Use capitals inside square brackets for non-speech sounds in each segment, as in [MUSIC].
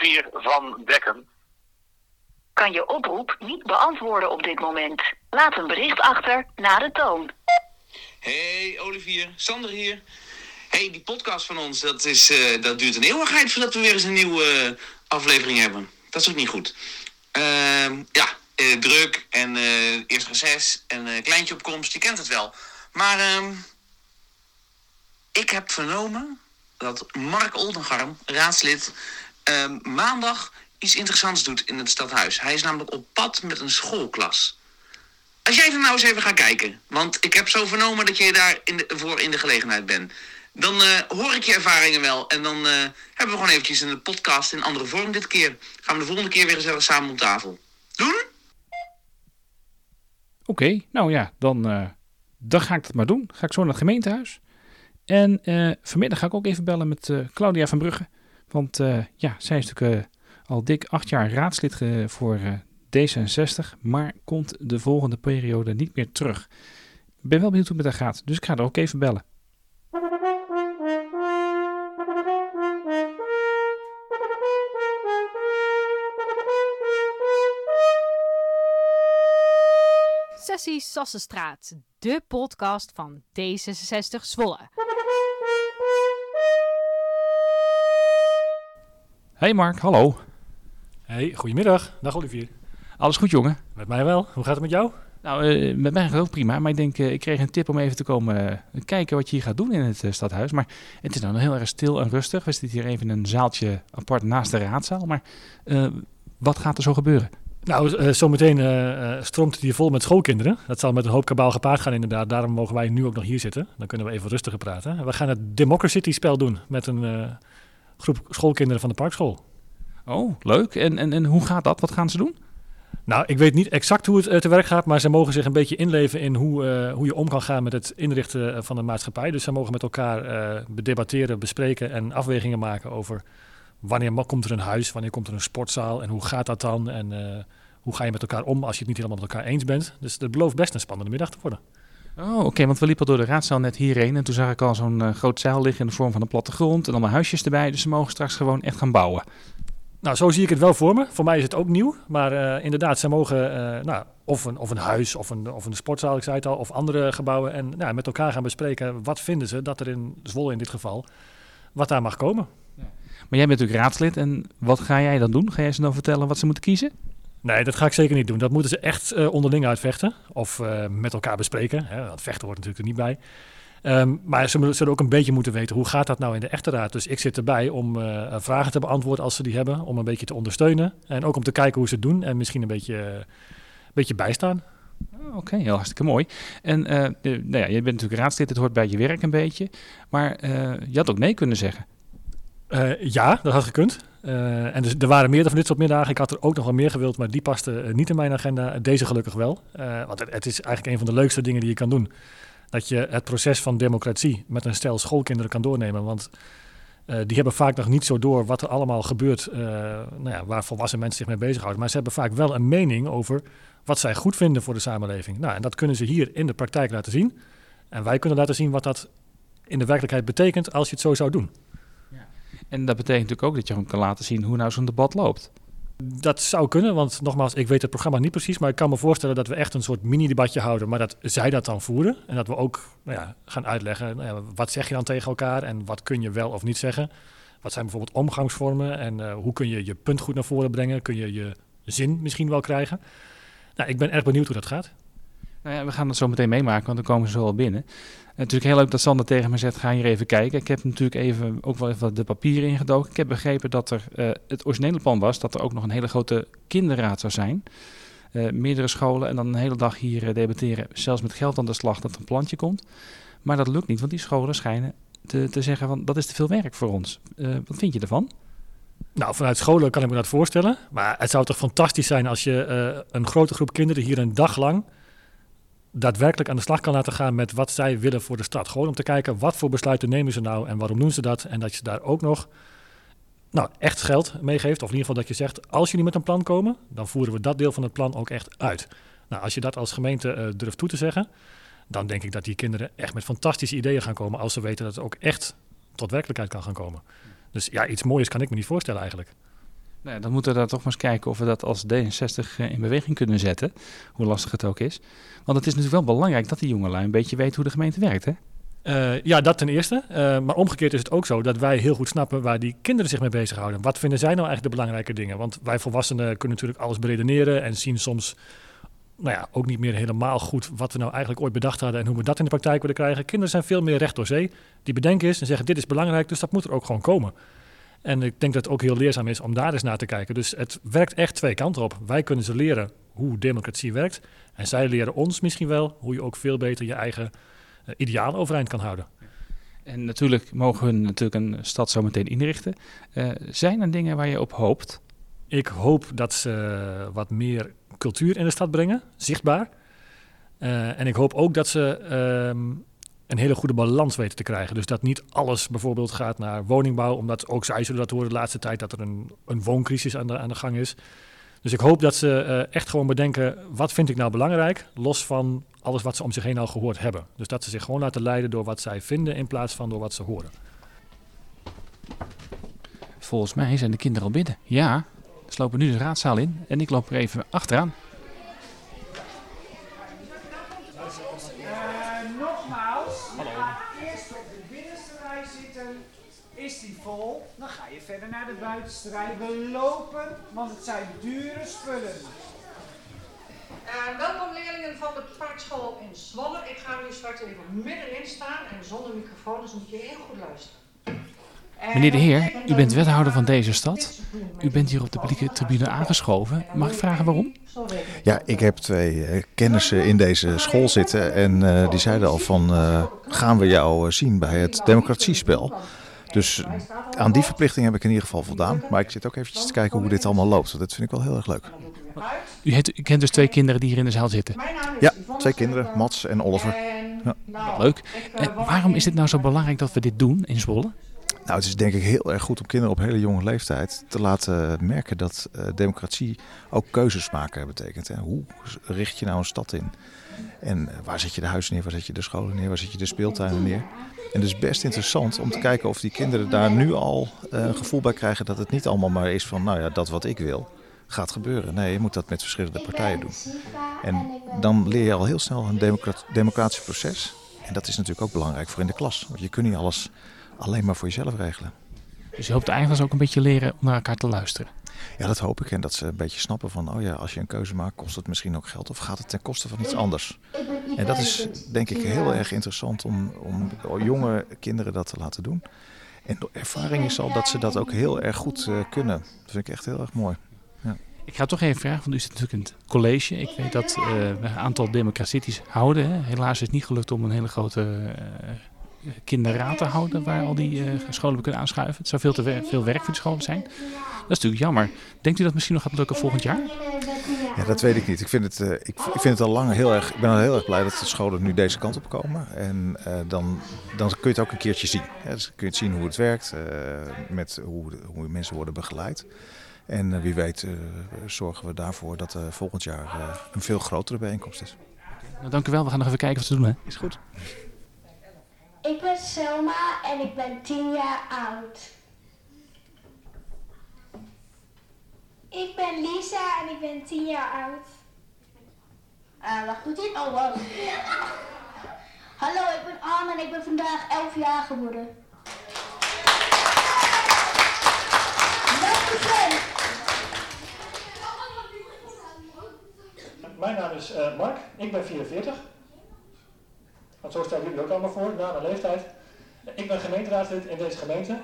Olivier van Bekken. Kan je oproep niet beantwoorden op dit moment. Laat een bericht achter na de toon. Hey Olivier, Sander hier. Hey, die podcast van ons, dat, is, eh, dat duurt een eeuwigheid voordat we weer eens een nieuwe eh, aflevering hebben. Dat is ook niet goed. Ehm, ja, eh, druk en eh eerst reces en eh, kleintje op komst, je kent het wel. Maar ehm, ik heb vernomen dat Mark Oldengarm, raadslid, ehm, maandag iets interessants doet in het stadhuis. Hij is namelijk op pad met een schoolklas. Als jij er nou eens even gaat kijken, want ik heb zo vernomen dat je daar in de, voor in de gelegenheid bent. Dan eh, hoor ik je ervaringen wel. En dan eh, hebben we gewoon eventjes een podcast in andere vorm dit keer. Gaan we de volgende keer weer gezellig samen om tafel. Doen? Oké, nou ja, dan, eh, dan ga ik dat maar doen. Ga ik zo naar het gemeentehuis. En vanmiddag ga ik ook even bellen met Claudia van Brugge. Want eh, ja, zij is natuurlijk eh, al dik acht jaar raadslid voor eh, D66. Maar komt de volgende periode niet meer terug. Ik ben wel benieuwd hoe het met haar gaat. Dus ik ga er ook even bellen. Sessie Sassenstraat, de podcast van D66 Zwolle. Hey Mark, hallo. Hey, goedemiddag. Dag Olivier. Alles goed jongen? Met mij wel. Hoe gaat het met jou? Nou, eh, met mij gaat het ook prima. Maar ik denk, eh, ik kreeg een tip om even te komen eh, kijken wat je hier gaat doen in het stadhuis. Maar het is nou heel erg stil en rustig. We zitten hier even in een zaaltje apart naast de raadzaal. Maar wat gaat er zo gebeuren? Nou, zometeen stroomt het hier vol met schoolkinderen. Dat zal met een hoop kabaal gepaard gaan inderdaad. Daarom mogen wij nu ook nog hier zitten. Dan kunnen we even rustiger praten. We gaan het Democracy-spel doen met een groep schoolkinderen van de parkschool. Oh, leuk. En, en, en hoe gaat dat? Wat gaan ze doen? Nou, ik weet niet exact hoe het eh, te werk gaat, maar ze mogen zich een beetje inleven in hoe, eh, hoe je om kan gaan met het inrichten eh, van de maatschappij. Dus ze mogen met elkaar eh, debatteren, bespreken en afwegingen maken over wanneer komt er een huis, wanneer komt er een sportzaal en hoe gaat dat dan en hoe ga je met elkaar om als je het niet helemaal met elkaar eens bent. Dus dat belooft best een spannende middag te worden. Oh, oké. want we liepen door de raadzaal net hierheen. En toen zag ik al zo'n eh, groot zaal liggen in de vorm van een plattegrond. En allemaal huisjes erbij. Dus ze mogen straks gewoon echt gaan bouwen. Nou, zo zie ik het wel voor me. Voor mij is het ook nieuw. Maar eh, inderdaad, ze mogen eh, nou, of, een, of een huis of een, of een sportzaal, ik zei het al, of andere gebouwen. En nou, met elkaar gaan bespreken wat vinden ze dat er in Zwolle in dit geval, wat daar mag komen. Maar jij bent natuurlijk raadslid. En wat ga jij dan doen? Ga jij ze dan vertellen wat ze moeten kiezen? Nee, dat ga ik zeker niet doen. Dat moeten ze echt eh, onderling uitvechten. Of eh, met elkaar bespreken. Hè. Dat vechten hoort natuurlijk er niet bij. Ehm, maar ze zullen ook een beetje moeten weten hoe gaat dat nou in de echte raad. Dus ik zit erbij om eh, vragen te beantwoorden als ze die hebben. Om een beetje te ondersteunen. En ook om te kijken hoe ze het doen. En misschien een beetje, een beetje bijstaan. Oh, Oké, heel hartstikke mooi. En nou ja, je bent natuurlijk raadslid. Het hoort bij je werk een beetje. Maar je had ook nee kunnen zeggen. Ja, dat had gekund. Eh, en dus, er waren meerdere van dit soort middagen. Ik had er ook nog wel meer gewild, maar die paste eh, niet in mijn agenda. Deze gelukkig wel. Eh, want het, is eigenlijk een van de leukste dingen die je kan doen. Dat je het proces van democratie met een stel schoolkinderen kan doornemen. Want die hebben vaak nog niet zo door wat er allemaal gebeurt, nou ja, waar volwassen mensen zich mee bezighouden. Maar ze hebben vaak wel een mening over wat zij goed vinden voor de samenleving. Nou, en dat kunnen ze hier in de praktijk laten zien. En wij kunnen laten zien wat dat in de werkelijkheid betekent als je het zo zou doen. En dat betekent natuurlijk ook dat je gewoon kan laten zien hoe nou zo'n debat loopt. Dat zou kunnen, want nogmaals, ik weet het programma niet precies, maar ik kan me voorstellen dat we echt een soort mini-debatje houden, maar dat zij dat dan voeren en dat we ook nou ja, gaan uitleggen, nou ja, wat zeg je dan tegen elkaar en wat kun je wel of niet zeggen. Wat zijn bijvoorbeeld omgangsvormen en eh, hoe kun je je punt goed naar voren brengen, kun je je zin misschien wel krijgen. Nou, ik ben erg benieuwd hoe dat gaat. Nou ja, we gaan dat zo meteen meemaken, want dan komen ze al binnen. Natuurlijk heel leuk dat Sander tegen me zegt, ga hier even kijken. Ik heb natuurlijk even ook wel even de papieren ingedoken. Ik heb begrepen dat er eh, het originele plan was dat er ook nog een hele grote kinderraad zou zijn. Eh, meerdere scholen en dan een hele dag hier eh, debatteren, zelfs met geld aan de slag, dat er een plantje komt. Maar dat lukt niet, want die scholen schijnen te, te zeggen van dat is te veel werk voor ons. Wat vind je ervan? Nou, vanuit scholen kan ik me dat voorstellen, maar het zou toch fantastisch zijn als je een grote groep kinderen hier een dag lang daadwerkelijk aan de slag kan laten gaan met wat zij willen voor de stad. Gewoon om te kijken wat voor besluiten nemen ze nou en waarom doen ze dat. En dat je daar ook nog nou, echt geld meegeeft. Of in ieder geval dat je zegt, als jullie met een plan komen, dan voeren we dat deel van het plan ook echt uit. Nou, als je dat als gemeente eh, durft toe te zeggen, dan denk ik dat die kinderen echt met fantastische ideeën gaan komen als ze weten dat het ook echt tot werkelijkheid kan gaan komen. Dus ja, iets moois kan ik me niet voorstellen eigenlijk. Nou, dan moeten we daar toch maar eens kijken of we dat als D66 eh, in beweging kunnen zetten. Hoe lastig het ook is. Want het is natuurlijk wel belangrijk dat die jongelui een beetje weten hoe de gemeente werkt, hè? Uh, ja, dat ten eerste. Uh, maar omgekeerd is het ook zo dat wij heel goed snappen waar die kinderen zich mee bezighouden. Wat vinden zij nou eigenlijk de belangrijke dingen? Want wij volwassenen kunnen natuurlijk alles beredeneren en zien soms nou ja, ook niet meer helemaal goed wat we nou eigenlijk ooit bedacht hadden en hoe we dat in de praktijk willen krijgen. Kinderen zijn veel meer recht door zee. Die bedenken is en zeggen dit is belangrijk, dus dat moet er ook gewoon komen. En ik denk dat het ook heel leerzaam is om daar eens naar te kijken. Dus het werkt echt twee kanten op. Wij kunnen ze leren hoe democratie werkt. En zij leren ons misschien wel hoe je ook veel beter je eigen uh, idealen overeind kan houden. En natuurlijk mogen we natuurlijk een stad zo meteen inrichten. Uh, zijn er dingen waar je op hoopt? Ik hoop dat ze wat meer cultuur in de stad brengen, zichtbaar. Uh, en ik hoop ook dat ze um, een hele goede balans weten te krijgen. Dus dat niet alles bijvoorbeeld gaat naar woningbouw, omdat ook zij zullen dat horen de laatste tijd dat er een, een wooncrisis aan de, aan de gang is. Dus ik hoop dat ze uh, echt gewoon bedenken, wat vind ik nou belangrijk, los van alles wat ze om zich heen al gehoord hebben. Dus dat ze zich gewoon laten leiden door wat zij vinden in plaats van door wat ze horen. Volgens mij zijn de kinderen al binnen. Ja, ze lopen nu de raadzaal in en ik loop er even achteraan. Is die vol, dan ga je verder naar de buitenste rij. We lopen, want het zijn dure spullen. Uh, welkom leerlingen van de parkschool in Zwolle. Ik ga nu straks even middenin staan en zonder microfoon, dus moet je heel goed luisteren. Meneer de Heer, u bent wethouder van deze stad. U bent hier op de publieke tribune aangeschoven. Mag ik vragen waarom? Ja, ik heb twee uh, kennissen in deze school zitten en uh, die zeiden al van uh, gaan we jou zien bij het democratiespel. Dus aan die verplichting heb ik in ieder geval voldaan. Maar ik zit ook eventjes te kijken hoe dit allemaal loopt. Dat vind ik wel heel erg leuk. U, heet, u kent dus twee kinderen die hier in de zaal zitten? Ja, twee kinderen, Mats en Oliver. Ja. Leuk. En waarom is het nou zo belangrijk dat we dit doen in Zwolle? Nou, het is denk ik heel erg goed om kinderen op hele jonge leeftijd te laten merken dat uh, democratie ook keuzes maken betekent. Hè. Hoe richt je nou een stad in? En uh, waar zet je de huizen neer, waar zet je de scholen neer, waar zet je de speeltuinen neer? En het is best interessant om te kijken of die kinderen daar nu al uh, een gevoel bij krijgen dat het niet allemaal maar is van, nou ja, dat wat ik wil gaat gebeuren. Nee, je moet dat met verschillende partijen doen. En dan leer je al heel snel een democrat democratisch proces. En dat is natuurlijk ook belangrijk voor in de klas. Want je kunt niet alles alleen maar voor jezelf regelen. Dus je hoopt eigenlijk ook een beetje leren om naar elkaar te luisteren. Ja, dat hoop ik. En dat ze een beetje snappen van, oh ja, als je een keuze maakt, kost het misschien ook geld of gaat het ten koste van iets anders. En dat is denk ik heel erg interessant om, om jonge kinderen dat te laten doen. En de ervaring is al dat ze dat ook heel erg goed uh, kunnen. Dat vind ik echt heel erg mooi. Ja. Ik ga toch even vragen, want u zit natuurlijk in het college. Ik weet dat uh, we een aantal democraties houden. Hè. Helaas is het niet gelukt om een hele grote uh, kinderraad te houden waar al die scholen kunnen aanschuiven. Het zou veel te veel werk voor de scholen zijn. Dat is natuurlijk jammer. Denkt u dat misschien nog gaat lukken volgend jaar? Ja, dat weet ik niet. Ik vind het, uh, ik, ik, vind het al lang heel erg. Ik ben al heel erg blij dat de scholen nu deze kant op komen. En uh, dan, dan kun je het ook een keertje zien. Ja, dus kun je het zien hoe het werkt, uh, met hoe, hoe mensen worden begeleid. En wie weet zorgen we daarvoor dat volgend jaar een veel grotere bijeenkomst is. Nou, dank u wel. We gaan nog even kijken wat ze doen. Hè? Is goed. Ik ben Selma en ik ben 10 jaar oud. Ik ben Lisa en ik ben 10 jaar oud. Uh, wacht, doet dit? Oh, wow. Hallo, ik ben Anne en ik ben vandaag 11 jaar geworden. Mijn naam is uh, Mark, ik ben 44. Want zo stellen jullie ook allemaal voor, naam en leeftijd. Ik ben gemeenteraadslid in deze gemeente.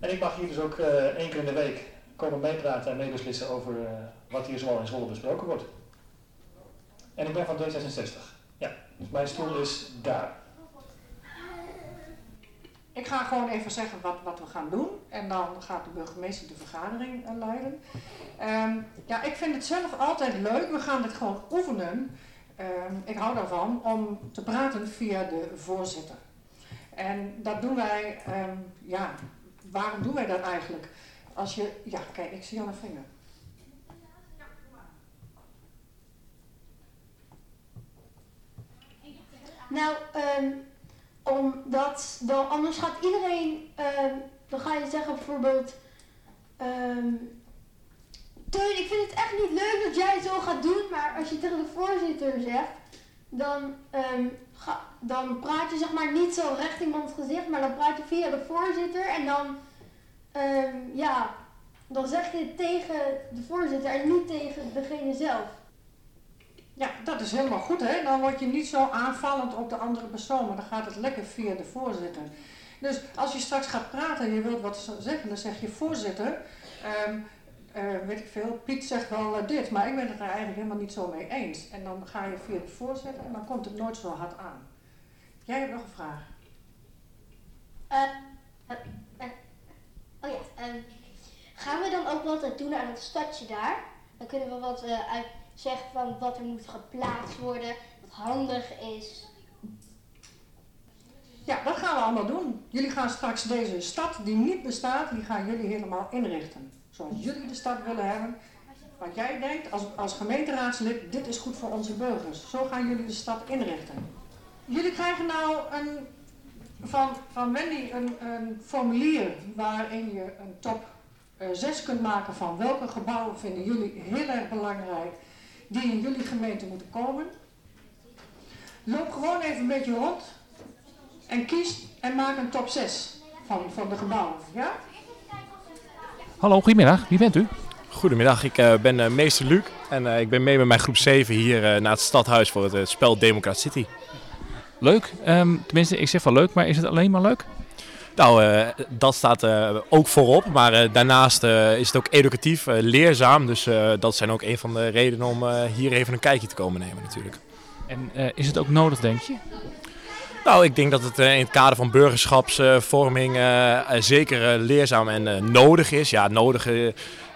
En ik mag hier dus ook uh, één keer in de week komen meepraten en meebeslissen over uh, wat hier zoal in Zwolle besproken wordt. En ik ben van D66. Ja, dus mijn stoel is daar. Ik ga gewoon even zeggen wat, wat we gaan doen. En dan gaat de burgemeester de vergadering uh, leiden. Um, ja, ik vind het zelf altijd leuk. We gaan dit gewoon oefenen. Um, ik hou daarvan om te praten via de voorzitter. En dat doen wij, um, ja, waarom doen wij dat eigenlijk? Als je, ja, kijk, ik zie een vinger. Nou, um, omdat dan anders gaat iedereen, um, dan ga je zeggen bijvoorbeeld, um, Teun, ik vind het echt niet leuk dat jij het zo gaat doen, maar als je tegen de voorzitter zegt, dan, ga, dan praat je zeg maar niet zo recht iemands gezicht, maar dan praat je via de voorzitter en dan, ehm, ja, dan zeg je het tegen de voorzitter en niet tegen degene zelf. Ja, dat is helemaal goed hè. Dan word je niet zo aanvallend op de andere persoon, maar dan gaat het lekker via de voorzitter. Dus als je straks gaat praten en je wilt wat zeggen, dan zeg je voorzitter, ehm, eh, weet ik veel, Piet zegt wel eh, dit, maar ik ben het er eigenlijk helemaal niet zo mee eens. En dan ga je via de voorzitter en dan komt het nooit zo hard aan. Jij hebt nog een vraag. Eh, eh, eh, ehm, gaan we dan ook wat doen aan het stadje daar? Dan kunnen we wat eh, uit zeggen van wat er moet geplaatst worden, wat handig is. Ja, dat gaan we allemaal doen. Jullie gaan straks deze stad die niet bestaat, die gaan jullie helemaal inrichten. Zoals jullie de stad willen hebben. Wat jij denkt als, als gemeenteraadslid, dit is goed voor onze burgers. Zo gaan jullie de stad inrichten. Jullie krijgen nou een, van, van Wendy een, een formulier waarin je een top 6 kunt maken van welke gebouwen vinden jullie heel erg belangrijk die in jullie gemeente moeten komen. Loop gewoon even een beetje rond en kies en maak een top 6 van, van de gebouwen. Ja? Hallo, goedemiddag. Wie bent u? Goedemiddag, ik eh, ben eh, meester Luc en eh, ik ben mee met mijn groep 7 hier eh, naar het stadhuis voor het eh, spel Democrat City. Leuk. Ehm, tenminste, ik zeg wel leuk, maar is het alleen maar leuk? Nou, eh, dat staat eh, ook voorop, maar eh, daarnaast is het ook educatief, leerzaam. Dus dat zijn ook een van de redenen om hier even een kijkje te komen nemen natuurlijk. En is het ook nodig, denk je? Nou, ik denk dat het in het kader van burgerschapsvorming zeker leerzaam en nodig is. Ja, nodig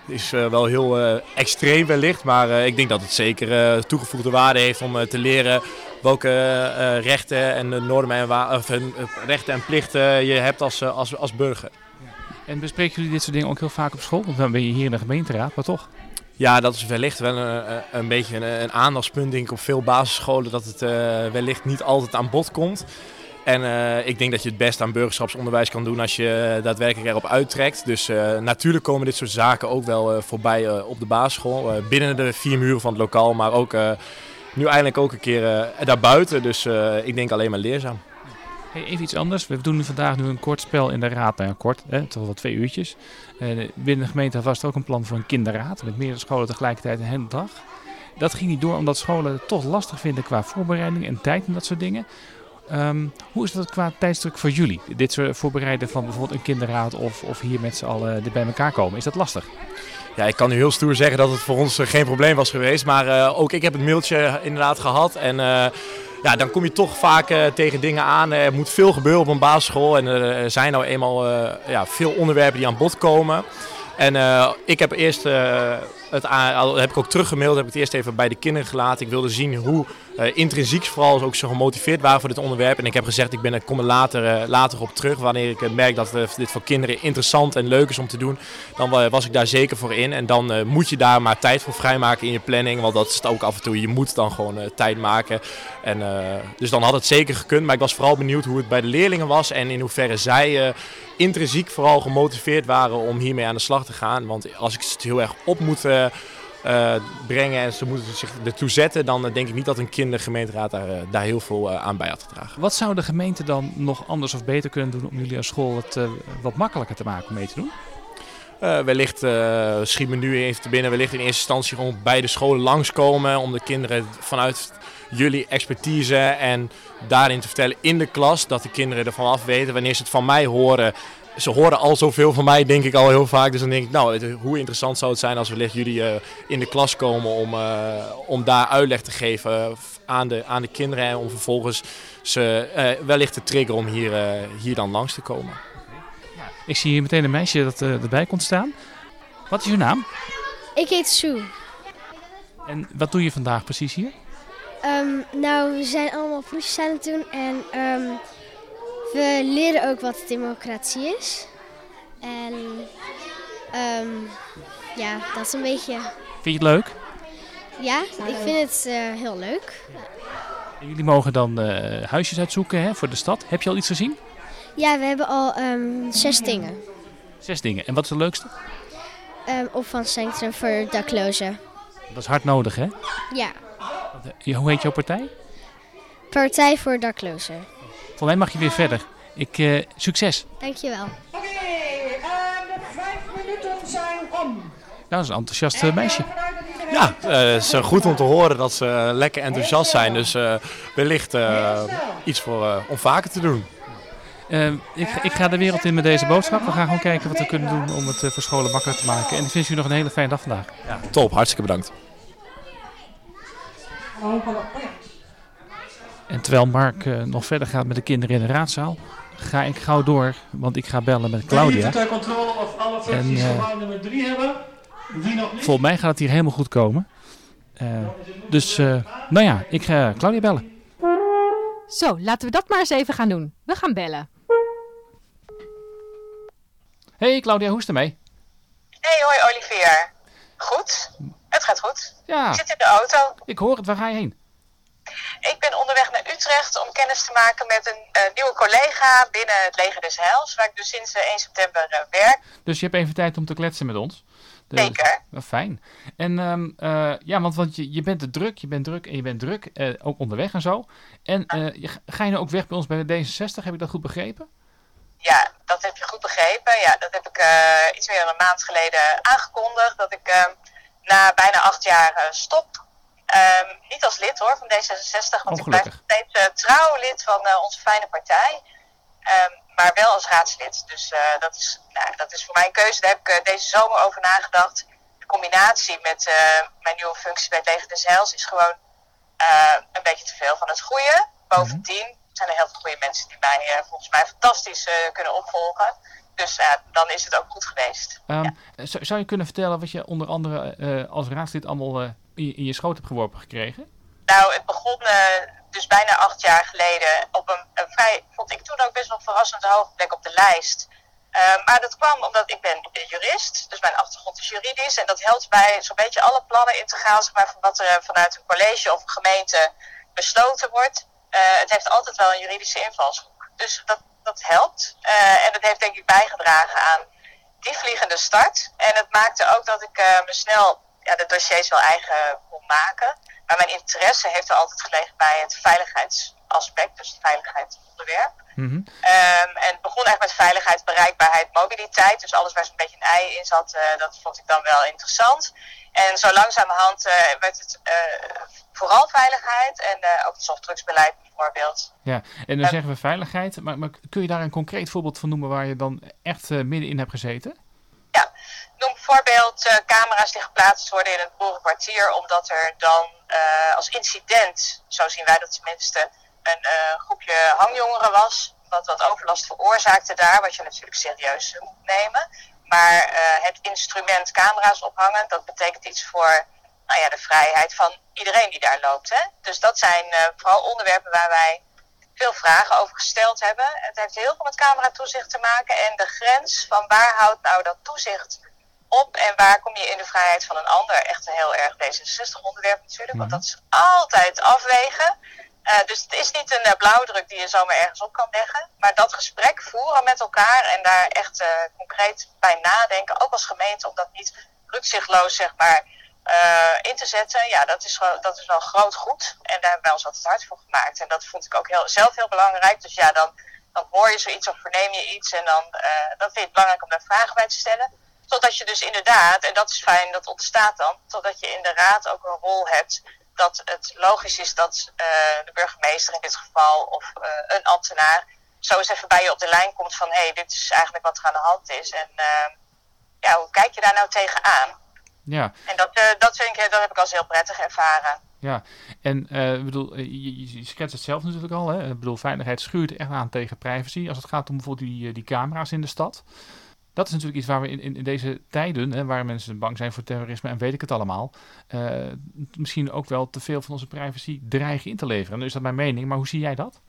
is wel heel extreem wellicht, maar ik denk dat het zeker toegevoegde waarde heeft om te leren welke eh, rechten en normen en, of, eh, rechten en plichten je hebt als, eh, als, als burger. En bespreken jullie dit soort dingen ook heel vaak op school? Want dan ben je hier in de gemeenteraad, maar toch? Ja, dat is wellicht wel een, een- beetje een, een aandachtspunt denk ik, op veel basisscholen dat het wellicht niet altijd aan bod komt. En ik denk dat je het best aan burgerschapsonderwijs kan doen als je daadwerkelijk erop uittrekt. Dus natuurlijk komen dit soort zaken ook wel voorbij op de basisschool. binnen de vier muren van het lokaal, maar ook nu eindelijk ook een keer eh, daarbuiten. Dus eh, ik denk alleen maar leerzaam. Hey, even iets anders. We doen vandaag nu een kort spel in de raad. Nou ja, kort, hè, toch wel twee uurtjes. Eh, binnen de gemeente was er ook een plan voor een kinderraad. Met meerdere scholen tegelijkertijd een hele dag. Dat ging niet door omdat scholen het toch lastig vinden qua voorbereiding en tijd en dat soort dingen. Ehm, hoe is dat qua tijdsdruk voor jullie? Dit soort voorbereiden van bijvoorbeeld een kinderraad of, of hier met z'n allen bij elkaar komen. Is dat lastig? Ja, ik kan nu heel stoer zeggen dat het voor ons eh, geen probleem was geweest. Maar eh, ook ik heb het mailtje inderdaad gehad. En eh, ja, dan kom je toch vaak tegen dingen aan. Er moet veel gebeuren op een basisschool. En er zijn nou eenmaal ja, veel onderwerpen die aan bod komen. En ik heb eerst, het heb ik ook teruggemaild, heb ik het eerst even bij de kinderen gelaten. Ik wilde zien hoe eh, intrinsiek vooral ook zo gemotiveerd waren voor dit onderwerp. En ik heb gezegd, ik ben, ik kom er later, eh, later op terug. Wanneer ik eh, merk dat dit voor kinderen interessant en leuk is om te doen, dan wa- was ik daar zeker voor in. En dan moet je daar maar tijd voor vrijmaken in je planning. Want dat is het ook af en toe. Je moet dan gewoon tijd maken. En, dus dan had het zeker gekund. Maar ik was vooral benieuwd hoe het bij de leerlingen was. En in hoeverre zij intrinsiek vooral gemotiveerd waren om hiermee aan de slag te gaan. Want als ik het heel erg op moet eh, brengen en ze moeten zich ertoe zetten, dan eh, denk ik niet dat een kindergemeenteraad daar, eh, daar heel veel aan bij had gedragen. Wat zou de gemeente dan nog anders of beter kunnen doen om jullie als school het wat makkelijker te maken om mee te doen? Eh, wellicht eh, schiet me nu even te binnen, wellicht in eerste instantie gewoon bij de scholen langskomen om de kinderen vanuit jullie expertise en daarin te vertellen in de klas dat de kinderen ervan af weten wanneer ze het van mij horen. Ze horen al zoveel van mij, denk ik al heel vaak. Dus dan denk ik, nou, het- hoe interessant zou het zijn als wellicht jullie eh, in de klas komen om, eh, om daar uitleg te geven eh, aan de, aan de kinderen. En om vervolgens ze eh, wellicht te triggeren om hier, eh, hier dan langs te komen. Ik zie hier meteen een meisje dat erbij komt staan. Wat is uw naam? Ik heet Sue. En wat doe je vandaag precies hier? Ehm, nou, we zijn allemaal proefjes aan het doen en ehm, we leren ook wat democratie is. En ehm, ja, dat is een beetje. Vind je het leuk? Ja, ik vind het eh, heel leuk. Jullie mogen dan eh, huisjes uitzoeken hè, voor de stad. Heb je al iets gezien? Ja, we hebben al ehm, zes dingen. Zes dingen. En wat is het leukste? ehm, opvangcentrum voor daklozen. Dat is hard nodig, hè? Ja, Ja, Hoe heet jouw partij? Partij voor daklozen. Mij mag je weer verder. Ik, eh, succes. Dankjewel. Oké, ehm, de vijf minuten zijn om. Nou, dat is een enthousiast eh, meisje. Ja, eh, het is goed om te horen dat ze lekker enthousiast zijn. Dus eh, wellicht eh, iets voor, eh, om vaker te doen. Eh, ik, ik ga de wereld in met deze boodschap. We gaan gewoon kijken wat we kunnen doen om het eh, voor scholen makkelijker te maken. En ik wens u nog een hele fijne dag vandaag. Ja, top, hartstikke bedankt. En terwijl Mark eh, nog verder gaat met de kinderen in de raadzaal, ga ik gauw door, want ik ga bellen met Claudia. Ter controle of alle fracties En, eh, nummer 3 hebben. Wie nog niet? Volgens mij gaat het hier helemaal goed komen. Eh, dus, eh, nou ja, ik ga Claudia bellen. Zo, laten we dat maar eens even gaan doen. We gaan bellen. Hey Claudia, hoe is het ermee? Hey, hoi Olivier. Goed? Het gaat goed. Ja. Ik zit in de auto. Ik hoor het, waar ga je heen? Ik ben Utrecht om kennis te maken met een eh, nieuwe collega binnen het Leger des Heils, waar ik dus sinds eh, 1 september eh, werk. Dus je hebt even tijd om te kletsen met ons. De- Zeker. Fijn. En ehm, eh, ja, want, want je, je bent druk, je bent druk en je bent druk, eh, ook onderweg en zo. En eh, je, ga je nou ook weg bij ons bij de D66? Heb ik dat goed begrepen? Ja, dat heb je goed begrepen. Ja, dat heb ik eh, iets meer dan een maand geleden aangekondigd, dat ik eh, na bijna acht jaar eh, stop. Ehm, niet als lid hoor van D66, want ik blijf nog steeds eh, trouw lid van eh, onze fijne partij. Ehm, maar wel als raadslid. Dus eh, dat, is, nou, dat is voor mij een keuze. Daar heb ik deze zomer over nagedacht. De combinatie met mijn nieuwe functie bij Leger des Heils is gewoon een beetje te veel van het goede. Bovendien zijn er heel veel goede mensen die mij volgens mij fantastisch kunnen opvolgen. Dus dan is het ook goed geweest. Ehm, zou, zou je kunnen vertellen wat je onder andere als raadslid allemaal in, je- schoot hebt geworpen gekregen? Nou, het begon eh, dus bijna acht jaar geleden op een, vrij, vond ik toen ook best wel verrassend hoge plek op de lijst. Eh, maar dat kwam omdat ik ben jurist, dus mijn achtergrond is juridisch. En dat helpt bij zo'n beetje alle plannen integraal, zeg maar, van wat er vanuit een college of een gemeente besloten wordt. Eh, het heeft altijd wel een juridische invalshoek. Dus dat, dat helpt. En dat heeft denk ik bijgedragen aan die vliegende start. En het maakte ook dat ik me snel ja, de dossiers wel eigen kon maken. Maar mijn interesse heeft er altijd gelegen bij het veiligheidsaspect, dus het veiligheidsonderwerp. Mhm. Ehm, en het begon echt met veiligheid, bereikbaarheid, mobiliteit. Dus alles waar zo'n beetje een ei in zat, eh, dat vond ik dan wel interessant. En zo langzamerhand eh, werd het eh, vooral veiligheid en ook het softdrugsbeleid bijvoorbeeld. Ja, en dan zeggen we veiligheid, maar, maar kun je daar een concreet voorbeeld van noemen waar je dan echt middenin hebt gezeten? Noem bijvoorbeeld eh, camera's die geplaatst worden in het boerenkwartier, omdat er dan eh, als incident, zo zien wij dat tenminste, een eh, groepje hangjongeren was. Wat wat overlast veroorzaakte daar, wat je natuurlijk serieus moet nemen. Maar het instrument camera's ophangen, dat betekent iets voor nou ja, de vrijheid van iedereen die daar loopt. Hè? Dus dat zijn vooral onderwerpen waar wij veel vragen over gesteld hebben. Het heeft heel veel met cameratoezicht te maken en de grens van waar houdt nou dat toezicht op en waar kom je in de vrijheid van een ander. Echt een heel erg D66 onderwerp natuurlijk, want dat is altijd afwegen. Eh, dus het is niet een eh, blauwdruk die je zomaar ergens op kan leggen. Maar dat gesprek voeren met elkaar en daar echt eh, concreet bij nadenken, ook als gemeente, om dat niet rukzichtloos zeg maar in te zetten. Ja, dat is, wel, dat is wel groot goed. En daar hebben wij ons altijd hard voor gemaakt. En dat vond ik ook heel, zelf heel belangrijk. Dus ja, dan, dan hoor je zoiets of verneem je iets en dan, dan vind je het belangrijk om daar vragen bij te stellen. Totdat je dus inderdaad, en dat is fijn, dat ontstaat dan, totdat je in de raad ook een rol hebt dat het logisch is dat eh, de burgemeester in dit geval of eh, een ambtenaar zo eens even bij je op de lijn komt van hé, hey, dit is eigenlijk wat er aan de hand is. En eh, ja, hoe kijk je daar nou tegenaan? Ja, En dat, eh, dat, vind ik, dat heb ik als heel prettig ervaren. ja. En bedoel, je, schetst het zelf natuurlijk al. Hè? Ik bedoel, veiligheid schuurt echt aan tegen privacy. Als het gaat om bijvoorbeeld die, die camera's in de stad. Dat is natuurlijk iets waar we in, in, deze tijden, hè, waar mensen bang zijn voor terrorisme en weet ik het allemaal, eh, misschien ook wel te veel van onze privacy dreigen in te leveren. Nu is dat mijn mening, maar hoe zie jij dat?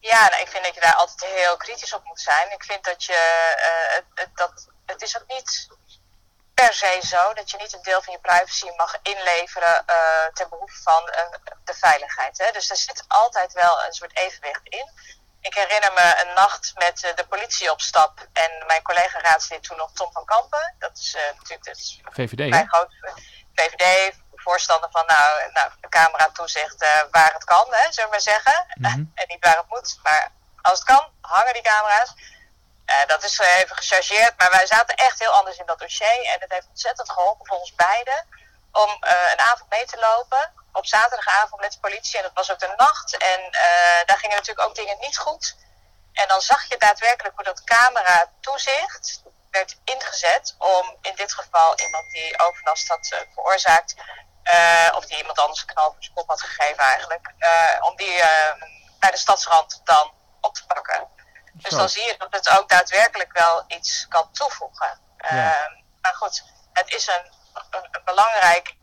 Ja, nou, ik vind dat je daar altijd heel kritisch op moet zijn. Ik vind dat je, eh, dat, het is ook niet per se zo dat je niet een deel van je privacy mag inleveren eh, ten behoeve van de veiligheid. Hè? Dus er zit altijd wel een soort evenwicht in. Ik herinner me een nacht met eh, de politie op stap. En mijn collega raadslid toen nog Tom van Kampen. Dat is eh, natuurlijk is VVD, mijn grote VVD. Voorstander van nou, nou, de camera toezicht eh, waar het kan, hè, zullen we maar zeggen. Mhm. [LAUGHS] en niet waar het moet. Maar als het kan, hangen die camera's. Dat is even gechargeerd, maar wij zaten echt heel anders in dat dossier. En het heeft ontzettend geholpen voor ons beiden om een avond mee te lopen. Op zaterdagavond met de politie. En dat was ook de nacht. En eh, daar gingen natuurlijk ook dingen niet goed. En dan zag je daadwerkelijk hoe dat camera toezicht werd ingezet om in dit geval iemand die overlast had eh, veroorzaakt, eh, of die iemand anders een knal voor zijn kop had gegeven eigenlijk, om die bij de stadsrand dan op te pakken. Dus Zo. dan zie je dat het ook daadwerkelijk wel iets kan toevoegen. Ja. Ehm, maar goed, het is een, een, een belangrijk,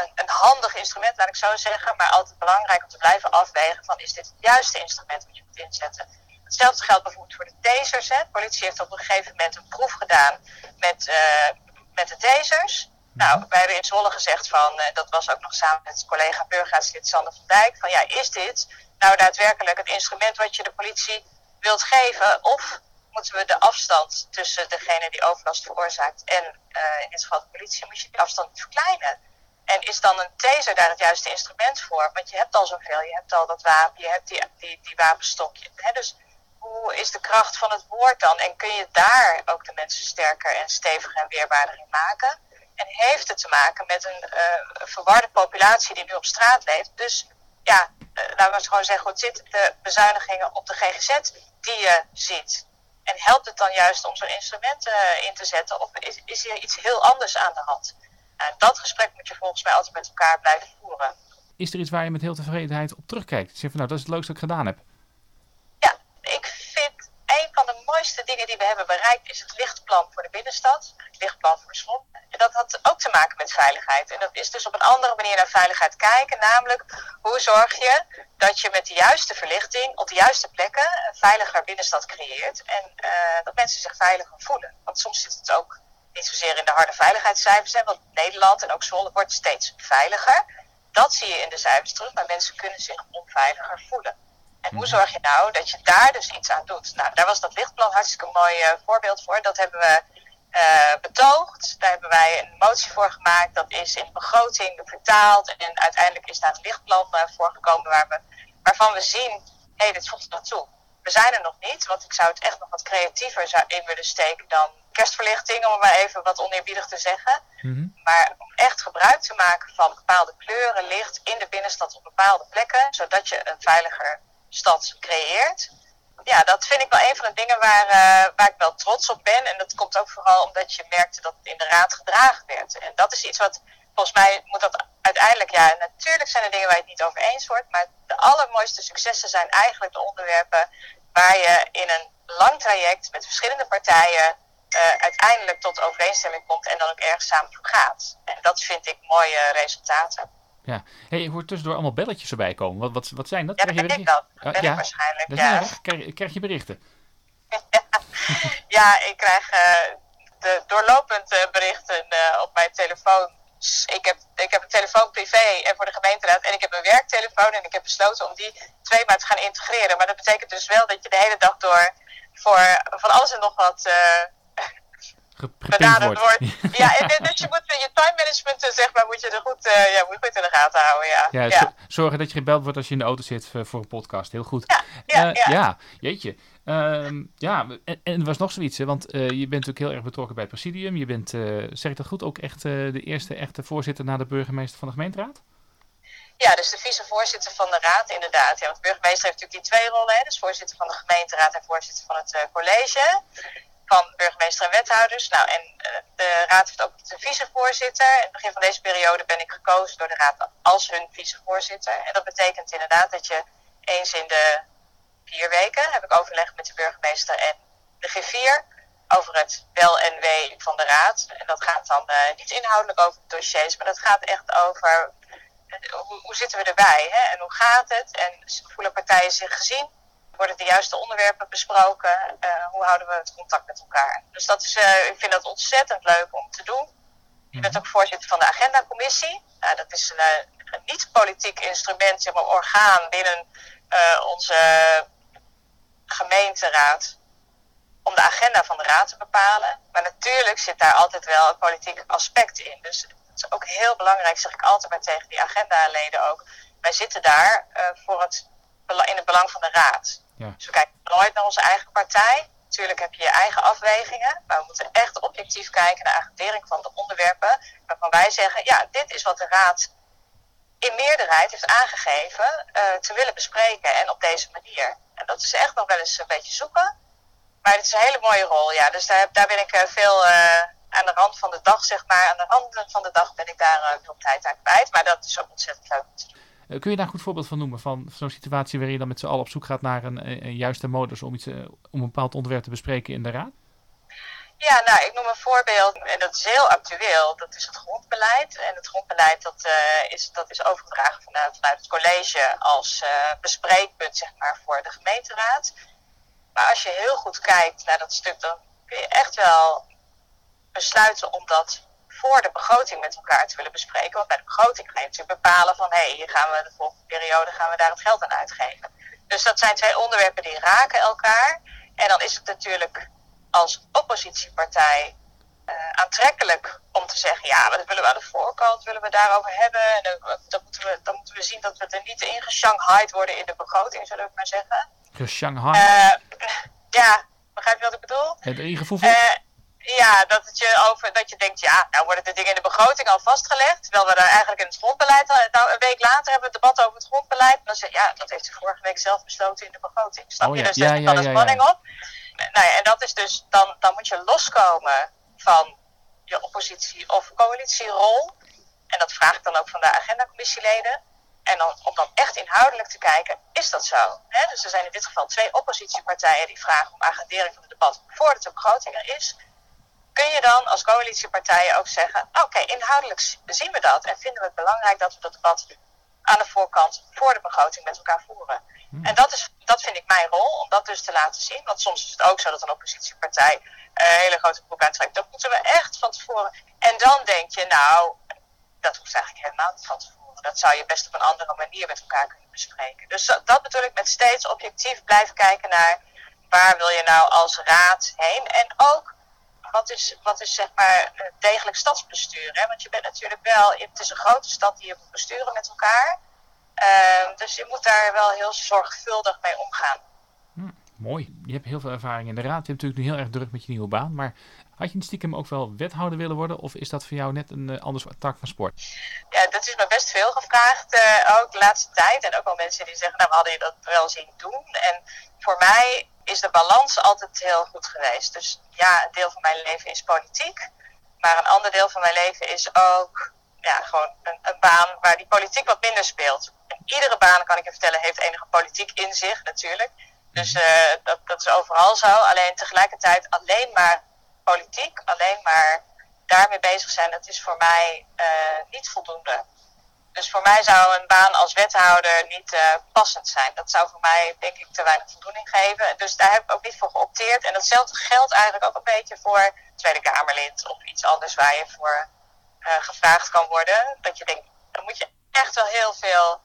een, een handig instrument, laat ik zo zeggen, maar altijd belangrijk om te blijven afwegen van is dit het juiste instrument wat je moet inzetten. Hetzelfde geldt bijvoorbeeld voor de tasers. Hè. De politie heeft op een gegeven moment een proef gedaan met, eh, met de tasers. Nou, wij hebben in Zwolle gezegd van, eh, dat was ook nog samen met collega burgerraadslid Sander van Dijk, van ja, is dit nou daadwerkelijk het instrument wat je de politie wilt geven? Of moeten we de afstand tussen degene die overlast veroorzaakt en eh, in dit geval de politie, moet je die afstand verkleinen? Is dan een taser daar het juiste instrument voor? Want je hebt al zoveel, je hebt al dat wapen, je hebt die, die, die wapenstokje. Hè? Dus hoe is de kracht van het woord dan? En kun je daar ook de mensen sterker en steviger en weerbaarder in maken? En heeft het te maken met een eh, verwarde populatie die nu op straat leeft? Dus ja, eh, laten we het gewoon zeggen hoe het zit. De bezuinigingen op de GGZ die je ziet. En helpt het dan juist om zo'n instrument eh, in te zetten? Of is, is er iets heel anders aan de hand? Nou, dat gesprek moet je volgens mij altijd met elkaar blijven voeren. Is er iets waar je met heel tevredenheid op terugkijkt? Je zegt van nou, dat is het leukste dat ik gedaan heb. Ik vind een van de mooiste dingen die we hebben bereikt is het lichtplan voor de binnenstad. Het lichtplan voor Zwolle. En dat had ook te maken met veiligheid. En dat is dus op een andere manier naar veiligheid kijken. Namelijk, hoe zorg je dat je met de juiste verlichting op de juiste plekken een veiliger binnenstad creëert. En eh, dat mensen zich veiliger voelen. Want soms zit het ook niet zozeer in de harde veiligheidscijfers. Hè, want Nederland en ook Zwolle wordt steeds veiliger. Dat zie je in de cijfers terug. Maar mensen kunnen zich onveiliger voelen. En hoe zorg je nou dat je daar dus iets aan doet? Nou, daar was dat lichtplan hartstikke mooi eh, voorbeeld voor. Dat hebben we eh, betoogd. Daar hebben wij een motie voor gemaakt. Dat is in de begroting vertaald. En uiteindelijk is daar een lichtplan uh, voorgekomen waar we, waarvan we zien, hé, hey, dit voegt naartoe. We zijn er nog niet, want ik zou het echt nog wat creatiever zou in willen steken dan kerstverlichting, om het maar even wat oneerbiedig te zeggen. Maar om echt gebruik te maken van bepaalde kleuren, licht in de binnenstad op bepaalde plekken, zodat je een veiliger stad creëert. Ja, dat vind ik wel een van de dingen waar, uh, waar ik wel trots op ben. En dat komt ook vooral omdat je merkte dat het in de raad gedragen werd. En dat is iets wat, volgens mij moet dat uiteindelijk, ja, natuurlijk zijn er dingen waar je het niet over eens wordt. Maar de allermooiste successen zijn eigenlijk de onderwerpen waar je in een lang traject met verschillende partijen uh, uiteindelijk tot overeenstemming komt en dan ook ergens samen voor gaat. En dat vind ik mooie resultaten. Ja, hey, ik hoor tussendoor allemaal belletjes erbij komen. Wat, wat, wat zijn dat? Ja, dat ben ik dan. Dat ben ja, ik waarschijnlijk, dat ja. Krijg, krijg je berichten? [LAUGHS] ja, ik krijg uh, de doorlopend uh, berichten uh, op mijn telefoon. Ik heb, ik heb een telefoon privé en voor de gemeenteraad en ik heb een werktelefoon en ik heb besloten om die twee maar te gaan integreren. Maar dat betekent dus wel dat je de hele dag door voor van alles en nog wat benaderd wordt. [LAUGHS] ja, en, dus je moet je time management, zeg maar, moet je er goed, uh, ja, moet goed in de gaten houden. Ja, ja, ja. zorgen dat je gebeld wordt als je in de auto zit voor een podcast. Heel goed. Ja, ja, uh, ja. ja jeetje. Uh, ja, en, en, er was nog zoiets, hè, want uh, je bent natuurlijk heel erg betrokken bij het presidium. Je bent, uh, zeg ik dat goed, ook echt de eerste echte voorzitter na de burgemeester van de gemeenteraad? Ja, dus de vicevoorzitter van de raad, inderdaad. Ja, want de burgemeester heeft natuurlijk die twee rollen, hè, dus voorzitter van de gemeenteraad en voorzitter van het college van burgemeester en wethouders. Nou, en uh, de raad heeft ook de vicevoorzitter. In het begin van deze periode ben ik gekozen door de raad als hun vicevoorzitter. En dat betekent inderdaad dat je eens in de vier weken heb ik overleg met de burgemeester en de G4 over het wel en wee van de raad. En dat gaat dan uh, niet inhoudelijk over dossiers, maar dat gaat echt over hoe, hoe, zitten we erbij hè? en hoe gaat het en voelen partijen zich gezien worden de juiste onderwerpen besproken? Uh, hoe houden we het contact met elkaar? Dus dat is, uh, ik vind dat ontzettend leuk om te doen. Je bent ook voorzitter van de agendacommissie. Nou, dat is een, een niet-politiek instrument, zeg maar, orgaan binnen uh, onze gemeenteraad om de agenda van de raad te bepalen. Maar natuurlijk zit daar altijd wel een politiek aspect in. Dus het is ook heel belangrijk, zeg ik altijd maar tegen die agendaleden ook. Wij zitten daar voor het, in het belang van de raad. Ja. Dus we kijken nooit naar onze eigen partij. Natuurlijk heb je je eigen afwegingen, maar we moeten echt objectief kijken naar de agendering van de onderwerpen waarvan wij zeggen, ja, dit is wat de raad in meerderheid heeft aangegeven uh, te willen bespreken en op deze manier. En dat is echt nog wel eens een beetje zoeken. Maar het is een hele mooie rol, ja. Dus daar, daar ben ik uh, veel uh, aan de rand van de dag, zeg maar. Aan de rand van de dag ben ik daar veel tijd aan kwijt. Maar dat is ook ontzettend leuk om te doen. Kun je daar een goed voorbeeld van noemen? Van zo'n situatie waarin je dan met z'n allen op zoek gaat naar een, juiste modus om, iets, om een bepaald onderwerp te bespreken in de raad? Ja, nou, ik noem een voorbeeld, en dat is heel actueel. Dat is het grondbeleid. En het grondbeleid dat, uh, is, dat is overgedragen vanuit, het college als bespreekpunt zeg maar, voor de gemeenteraad. Maar als je heel goed kijkt naar dat stuk, dan kun je echt wel besluiten om dat voor de begroting met elkaar te willen bespreken. Want bij de begroting ga je natuurlijk bepalen van hé, hey, hier gaan we de volgende periode gaan we daar het geld aan uitgeven. Dus dat zijn twee onderwerpen die raken elkaar. En dan is het natuurlijk als oppositiepartij uh, aantrekkelijk om te zeggen, ja, maar dat willen we aan de voorkant, willen we daarover hebben. En dan, dan, moeten we, dan moeten we zien dat we er niet in geshanghaaid worden in de begroting, zullen we maar zeggen. Geshanghaaid? Uh, ja, begrijp je wat ik bedoel? Het ingevoegd? Uh, ja, dat, het je over, dat je denkt, ja, nou worden de dingen in de begroting al vastgelegd. Terwijl we daar eigenlijk in het grondbeleid, nou een week later hebben we het debat over het grondbeleid. En dan zeg je, ja, dat heeft u vorige week zelf besloten in de begroting. Snap oh, je? Ja. Dus ja, daar ja, dan een spanning op nou ja, en dat is dus, dan, dan moet je loskomen van je oppositie- of coalitierol. En dat vraag ik dan ook van de agendacommissieleden. En dan, om dan echt inhoudelijk te kijken, is dat zo? He, dus er zijn in dit geval twee oppositiepartijen die vragen om agendering van het debat voordat de begroting er is. Kun je dan als coalitiepartijen ook zeggen, oké, inhoudelijk zien we dat en vinden we het belangrijk dat we dat debat aan de voorkant voor de begroting met elkaar voeren. Hmm. En dat, is, dat vind ik mijn rol, om dat dus te laten zien. Want soms is het ook zo dat een oppositiepartij een hele grote broek aantrekt. Dat moeten we echt van tevoren. En dan denk je, nou, dat hoeft eigenlijk helemaal niet van tevoren. Dat zou je best op een andere manier met elkaar kunnen bespreken. Dus dat, dat bedoel ik met steeds objectief blijven kijken naar waar wil je nou als raad heen. En ook wat is, wat is zeg maar degelijk stadsbestuur. Hè? Want je bent natuurlijk wel, het is een grote stad die je moet besturen met elkaar. Uh, dus je moet daar wel heel zorgvuldig mee omgaan. Mooi. Je hebt heel veel ervaring in de raad. Je hebt natuurlijk nu heel erg druk met je nieuwe baan. Maar had je stiekem ook wel wethouder willen worden? Of is dat voor jou net een uh, ander tak van sport? Ja, dat is me best veel gevraagd. Uh, ook de laatste tijd. En ook wel mensen die zeggen, nou we hadden je dat wel zien doen. En voor mij is de balans altijd heel goed geweest. Dus ja, een deel van mijn leven is politiek. Maar een ander deel van mijn leven is ook ja, gewoon een, een baan waar die politiek wat minder speelt. En iedere baan, kan ik je vertellen, heeft enige politiek in zich natuurlijk. Dus uh, dat, dat is overal zo. Alleen tegelijkertijd alleen maar politiek, alleen maar daarmee bezig zijn, dat is voor mij uh, niet voldoende. Dus voor mij zou een baan als wethouder niet uh, passend zijn. Dat zou voor mij, denk ik, te weinig voldoening geven. Dus daar heb ik ook niet voor geopteerd. En datzelfde geldt eigenlijk ook een beetje voor Tweede Kamerlid of iets anders waar je voor gevraagd kan worden. Dat je denkt, dan moet je echt wel heel veel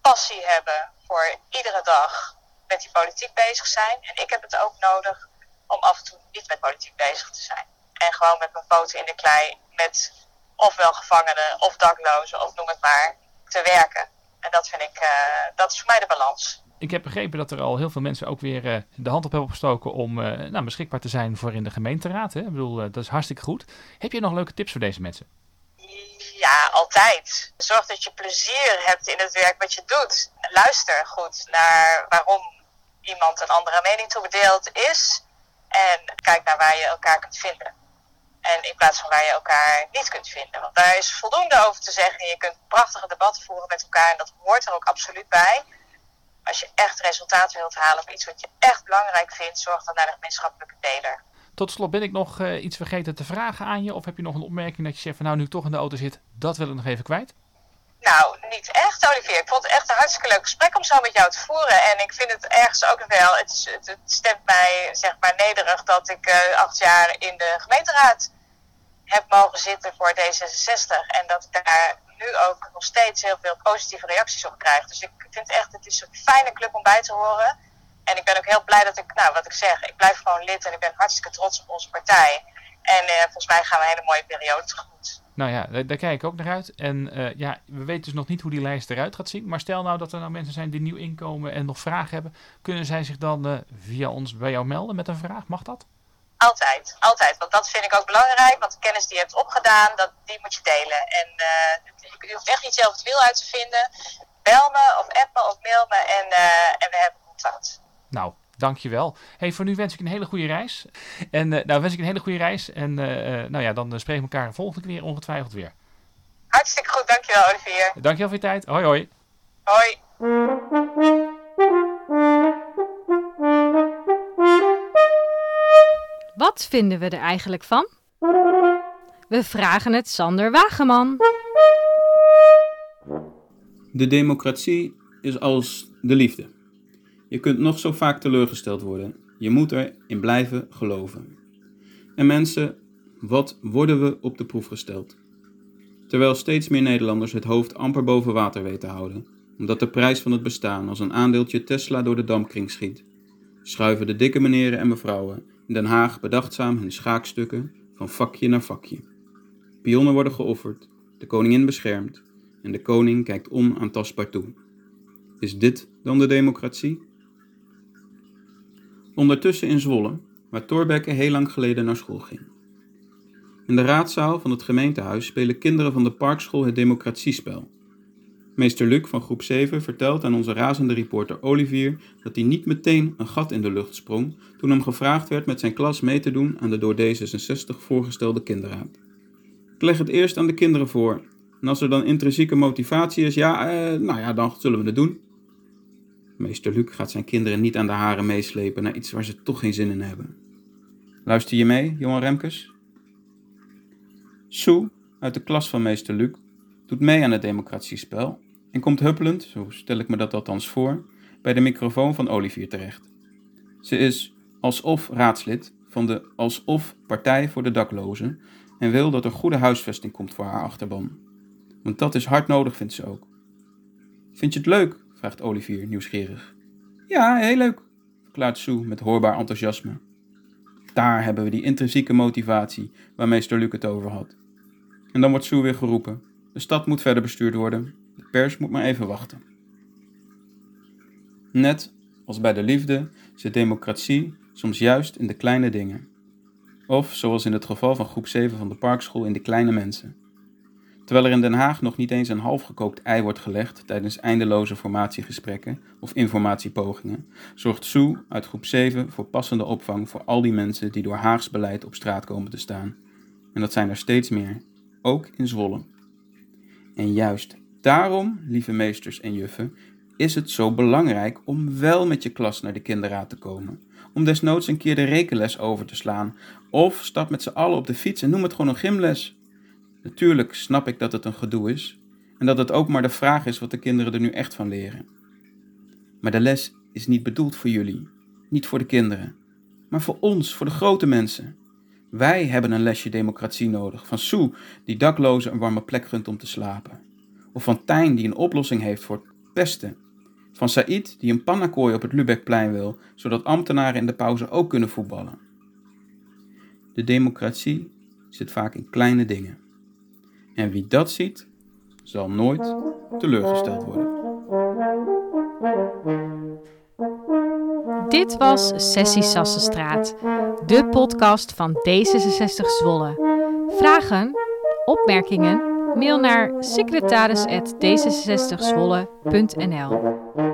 passie hebben voor iedere dag met die politiek bezig zijn. En ik heb het ook nodig om af en toe niet met politiek bezig te zijn. En gewoon met mijn poten in de klei met ofwel gevangenen of daklozen of noem het maar te werken. En dat vind ik, uh, dat is voor mij de balans. Ik heb begrepen dat er al heel veel mensen ook weer uh, de hand op hebben opgestoken om uh, nou, beschikbaar te zijn voor in de gemeenteraad. Hè? Ik bedoel, dat is hartstikke goed. Heb je nog leuke tips voor deze mensen? Ja, altijd. Zorg dat je plezier hebt in het werk wat je doet. Luister goed naar waarom iemand een andere mening toebedeeld is. En kijk naar waar je elkaar kunt vinden. En in plaats van waar je elkaar niet kunt vinden. Want daar is voldoende over te zeggen. Je kunt prachtige debatten voeren met elkaar. En dat hoort er ook absoluut bij. Als je echt resultaten wilt halen of iets wat je echt belangrijk vindt, zorg dan naar de gemeenschappelijke deler. Tot slot ben ik nog uh, iets vergeten te vragen aan je? Of heb je nog een opmerking dat je zegt van nou nu ik toch in de auto zit, dat wil ik nog even kwijt? Nou, niet echt Olivier. Ik vond het echt een hartstikke leuk gesprek om zo met jou te voeren. En ik vind het ergens ook wel, het, het, stemt mij zeg maar nederig dat ik uh, acht jaar in de gemeenteraad heb mogen zitten voor D66. En dat ik daar nu ook nog steeds heel veel positieve reacties op krijg. Dus ik vind echt, het is een fijne club om bij te horen. En ik ben ook heel blij dat ik, nou wat ik zeg, ik blijf gewoon lid en ik ben hartstikke trots op onze partij. En eh, volgens mij gaan we een hele mooie periode tegemoet. Nou ja, daar, daar kijk ik ook naar uit. En eh, ja, we weten dus nog niet hoe die lijst eruit gaat zien. Maar stel nou dat er nou mensen zijn die nieuw inkomen en nog vragen hebben. Kunnen zij zich dan eh, via ons bij jou melden met een vraag? Mag dat? Altijd, altijd. Want dat vind ik ook belangrijk. Want de kennis die je hebt opgedaan, dat, die moet je delen. En uh, je, je hoeft echt niet zelf het wiel uit te vinden. Bel me of app me of mail me en, en we hebben contact. Nou, Dankjewel. Hey, voor nu wens ik een hele goede reis. En uh, nou wens ik een hele goede reis. En uh, nou ja, dan spreken we elkaar de volgende keer ongetwijfeld weer. Hartstikke goed, dankjewel Olivier. Dankjewel voor je tijd. Hoi hoi. Hoi. Wat vinden we er eigenlijk van? We vragen het Sander Wageman. De democratie is als de liefde. Je kunt nog zo vaak teleurgesteld worden. Je moet erin blijven geloven. En mensen, wat worden we op de proef gesteld? Terwijl steeds meer Nederlanders het hoofd amper boven water weten te houden, omdat de prijs van het bestaan als een aandeeltje Tesla door de dampkring schiet, schuiven de dikke meneren en mevrouwen in Den Haag bedachtzaam hun schaakstukken van vakje naar vakje. Pionnen worden geofferd, de koningin beschermd en de koning kijkt onaantastbaar toe. Is dit dan de democratie? Ondertussen in Zwolle, waar Thorbecke heel lang geleden naar school ging. In de raadzaal van het gemeentehuis spelen kinderen van de parkschool het democratiespel. Meester Luc van groep 7 vertelt aan onze razende reporter Olivier dat hij niet meteen een gat in de lucht sprong toen hem gevraagd werd met zijn klas mee te doen aan de door D66 voorgestelde kinderraad. Ik leg het eerst aan de kinderen voor en als er dan intrinsieke motivatie is, ja, eh, nou ja, dan zullen we het doen. Meester Luc gaat zijn kinderen niet aan de haren meeslepen naar iets waar ze toch geen zin in hebben. Luister je mee, jonge Remkes? Sue, uit de klas van meester Luc, doet mee aan het democratiespel en komt huppelend, zo stel ik me dat althans voor, bij de microfoon van Olivier terecht. Ze is alsof raadslid van de alsof Partij voor de Daklozen en wil dat er goede huisvesting komt voor haar achterban. Want dat is hard nodig, vindt ze ook. Vind je het leuk vraagt Olivier nieuwsgierig. Ja, heel leuk, verklaart Sue met hoorbaar enthousiasme. Daar hebben we die intrinsieke motivatie waar meester Luc het over had. En dan wordt Sue weer geroepen. De stad moet verder bestuurd worden. De pers moet maar even wachten. Net als bij de liefde zit democratie soms juist in de kleine dingen. Of, zoals in het geval van groep 7 van de parkschool, in de kleine mensen. Terwijl er in Den Haag nog niet eens een halfgekookt ei wordt gelegd tijdens eindeloze formatiegesprekken of informatiepogingen, zorgt Sue uit groep 7 voor passende opvang voor al die mensen die door Haags beleid op straat komen te staan. En dat zijn er steeds meer, ook in Zwolle. En juist daarom, lieve meesters en juffen, is het zo belangrijk om wel met je klas naar de kinderraad te komen. Om desnoods een keer de rekenles over te slaan. Of stap met z'n allen op de fiets en noem het gewoon een gymles. Natuurlijk snap ik dat het een gedoe is en dat het ook maar de vraag is wat de kinderen er nu echt van leren. Maar de les is niet bedoeld voor jullie, niet voor de kinderen, maar voor ons, voor de grote mensen. Wij hebben een lesje democratie nodig van Sue, die daklozen een warme plek gunt om te slapen. Of van Tijn, die een oplossing heeft voor pesten. Van Said, die een pannakooi op het Lübeckplein wil, zodat ambtenaren in de pauze ook kunnen voetballen. De democratie zit vaak in kleine dingen. En wie dat ziet, zal nooit teleurgesteld worden. Dit was Sessie Sassenstraat, de podcast van D66 Zwolle. Vragen, opmerkingen, mail naar secretaris.d66zwolle.nl